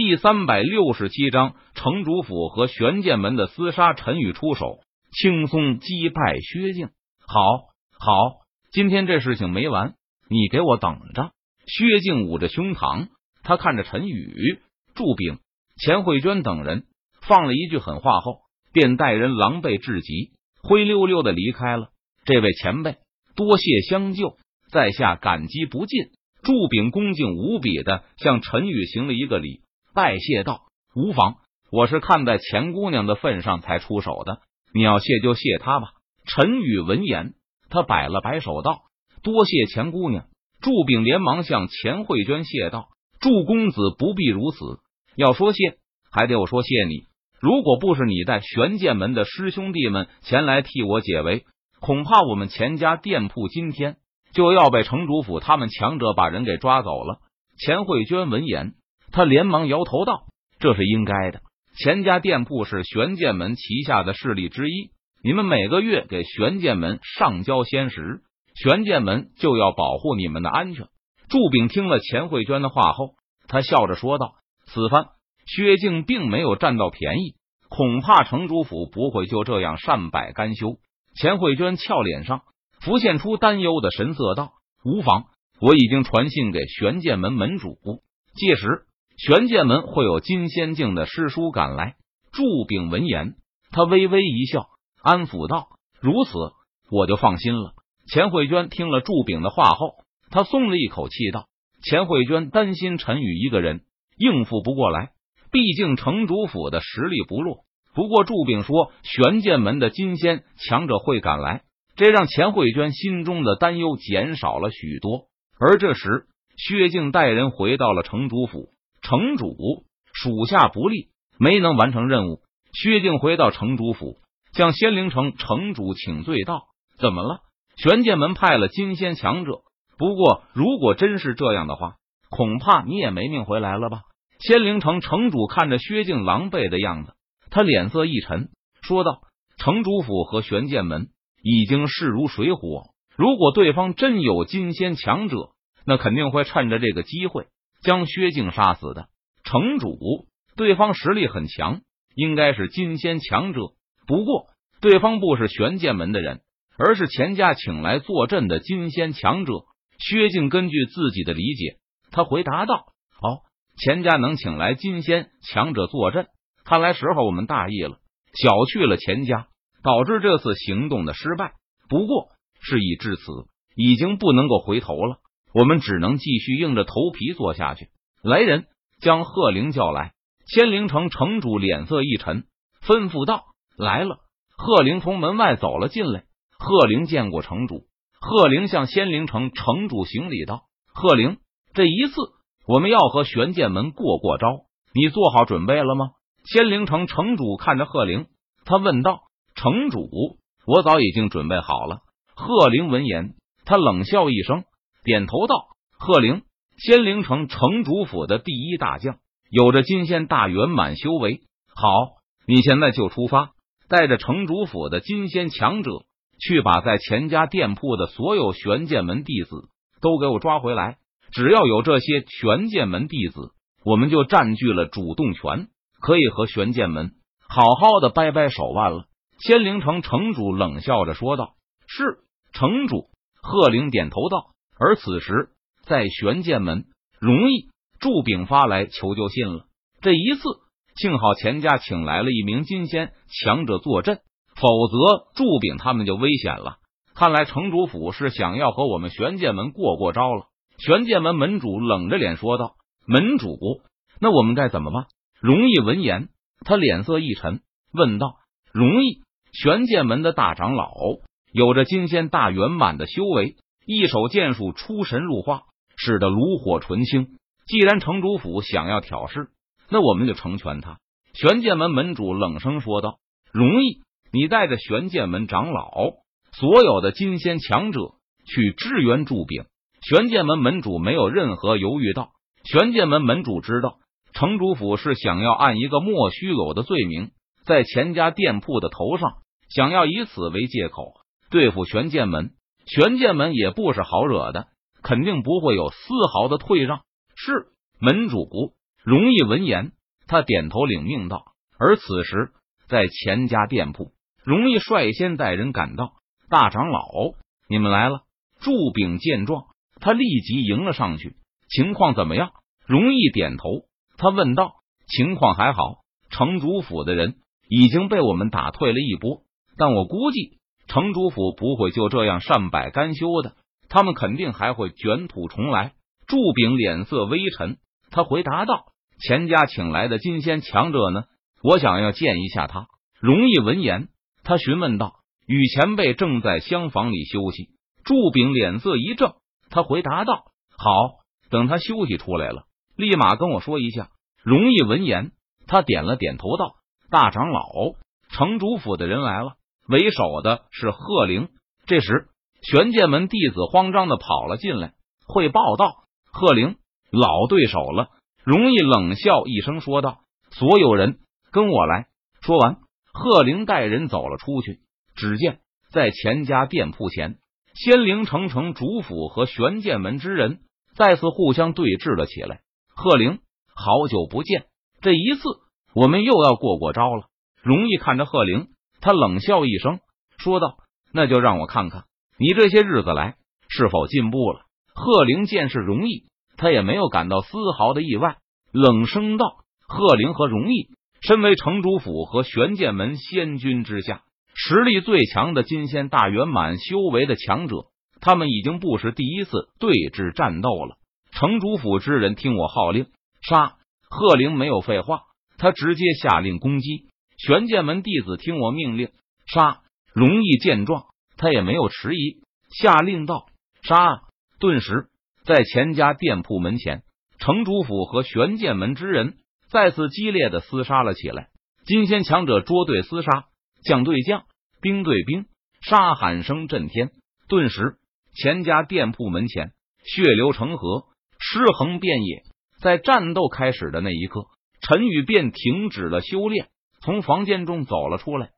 第三百六十七章，城主府和玄剑门的厮杀，陈宇出手，轻松击败薛静。好，好，今天这事情没完，你给我等着！薛静捂着胸膛，他看着陈宇、祝炳、钱慧娟等人，放了一句狠话后，便带人狼狈至极，灰溜溜的离开了。这位前辈，多谢相救，在下感激不尽。祝炳恭敬无比的向陈宇行了一个礼。拜谢道：“无妨，我是看在钱姑娘的份上才出手的。你要谢就谢她吧。”陈宇闻言，他摆了摆手道：“多谢钱姑娘。”祝炳连忙向钱慧娟谢道：“祝公子不必如此，要说谢，还得我说谢你。如果不是你带玄剑门的师兄弟们前来替我解围，恐怕我们钱家店铺今天就要被城主府他们强者把人给抓走了。”钱慧娟闻言。他连忙摇头道：“这是应该的。钱家店铺是玄剑门旗下的势力之一，你们每个月给玄剑门上交仙石，玄剑门就要保护你们的安全。”祝炳听了钱慧娟的话后，他笑着说道：“此番薛静并没有占到便宜，恐怕城主府不会就这样善罢甘休。”钱慧娟俏脸上浮现出担忧的神色，道：“无妨，我已经传信给玄剑门门主，届时。”玄剑门会有金仙境的师叔赶来。祝炳闻言，他微微一笑，安抚道：“如此，我就放心了。”钱慧娟听了祝炳的话后，他松了一口气，道：“钱慧娟担心陈宇一个人应付不过来，毕竟城主府的实力不弱。不过祝炳说玄剑门的金仙强者会赶来，这让钱慧娟心中的担忧减少了许多。而这时，薛静带人回到了城主府。城主属下不利，没能完成任务。薛静回到城主府，向仙灵城城主请罪道：“怎么了？玄剑门派了金仙强者，不过如果真是这样的话，恐怕你也没命回来了吧？”仙灵城城主看着薛静狼狈的样子，他脸色一沉，说道：“城主府和玄剑门已经势如水火，如果对方真有金仙强者，那肯定会趁着这个机会。”将薛静杀死的城主，对方实力很强，应该是金仙强者。不过，对方不是玄剑门的人，而是钱家请来坐镇的金仙强者。薛静根据自己的理解，他回答道：“哦，钱家能请来金仙强者坐镇，看来时候我们大意了，小觑了钱家，导致这次行动的失败。不过，事已至此，已经不能够回头了。”我们只能继续硬着头皮做下去。来人，将贺灵叫来。仙灵城城主脸色一沉，吩咐道：“来了。”贺灵从门外走了进来。贺灵见过城主，贺灵向仙灵城城主行礼道：“贺灵，这一次我们要和玄剑门过过招，你做好准备了吗？”仙灵城城主看着贺灵，他问道：“城主，我早已经准备好了。”贺灵闻言，他冷笑一声。点头道：“贺灵，仙灵城城主府的第一大将，有着金仙大圆满修为。好，你现在就出发，带着城主府的金仙强者，去把在钱家店铺的所有玄剑门弟子都给我抓回来。只要有这些玄剑门弟子，我们就占据了主动权，可以和玄剑门好好的掰掰手腕了。”仙灵城城主冷笑着说道：“是城主。”贺灵点头道。而此时，在玄剑门，容易祝炳发来求救信了。这一次，幸好钱家请来了一名金仙强者坐镇，否则祝炳他们就危险了。看来城主府是想要和我们玄剑门过过招了。玄剑门门主冷着脸说道：“门主，那我们该怎么办？”容易闻言，他脸色一沉，问道：“容易，玄剑门的大长老，有着金仙大圆满的修为。”一手剑术出神入化，使得炉火纯青。既然城主府想要挑事，那我们就成全他。玄剑门门主冷声说道：“容易，你带着玄剑门长老，所有的金仙强者去支援祝炳。”玄剑门门主没有任何犹豫道：“玄剑门门主知道，城主府是想要按一个莫须有的罪名，在钱家店铺的头上，想要以此为借口对付玄剑门。”玄剑门也不是好惹的，肯定不会有丝毫的退让。是门主，容易闻言，他点头领命道。而此时，在钱家店铺，容易率先带人赶到。大长老，你们来了。祝炳见状，他立即迎了上去。情况怎么样？容易点头，他问道：“情况还好，城主府的人已经被我们打退了一波，但我估计城主府不会就这样善罢甘休的，他们肯定还会卷土重来。”祝炳脸色微沉，他回答道：“钱家请来的金仙强者呢？我想要见一下他。”容易闻言，他询问道：“与前辈正在厢房里休息。”祝炳脸色一正，他回答道：“好，等他休息出来了，立马跟我说一下。”容易闻言，他点了点头道：“大长老，城主府的人来了，为首的是贺灵。”这时，玄剑门弟子慌张的跑了进来，汇报道：“贺灵，老对手了。”容易冷笑一声说道：“所有人跟我来。”说完，贺灵带人走了出去。只见在钱家店铺前。仙灵城城主府和玄剑门之人再次互相对峙了起来。贺灵，好久不见，这一次我们又要过过招了。容易看着贺灵，他冷笑一声，说道：“那就让我看看你这些日子来是否进步了。”贺灵见是容易，他也没有感到丝毫的意外，冷声道：“贺灵和容易，身为城主府和玄剑门仙君之下。”实力最强的金仙大圆满修为的强者，他们已经不是第一次对峙战斗了。城主府之人听我号令，杀！贺灵没有废话，他直接下令攻击。玄剑门弟子听我命令，杀！龙毅见状，他也没有迟疑，下令道：杀！顿时，在钱家店铺门前，城主府和玄剑门之人再次激烈的厮杀了起来。金仙强者捉对厮杀。将对将，兵对兵，杀喊声震天。顿时，钱家店铺门前血流成河，尸横遍野。在战斗开始的那一刻，陈宇便停止了修炼，从房间中走了出来。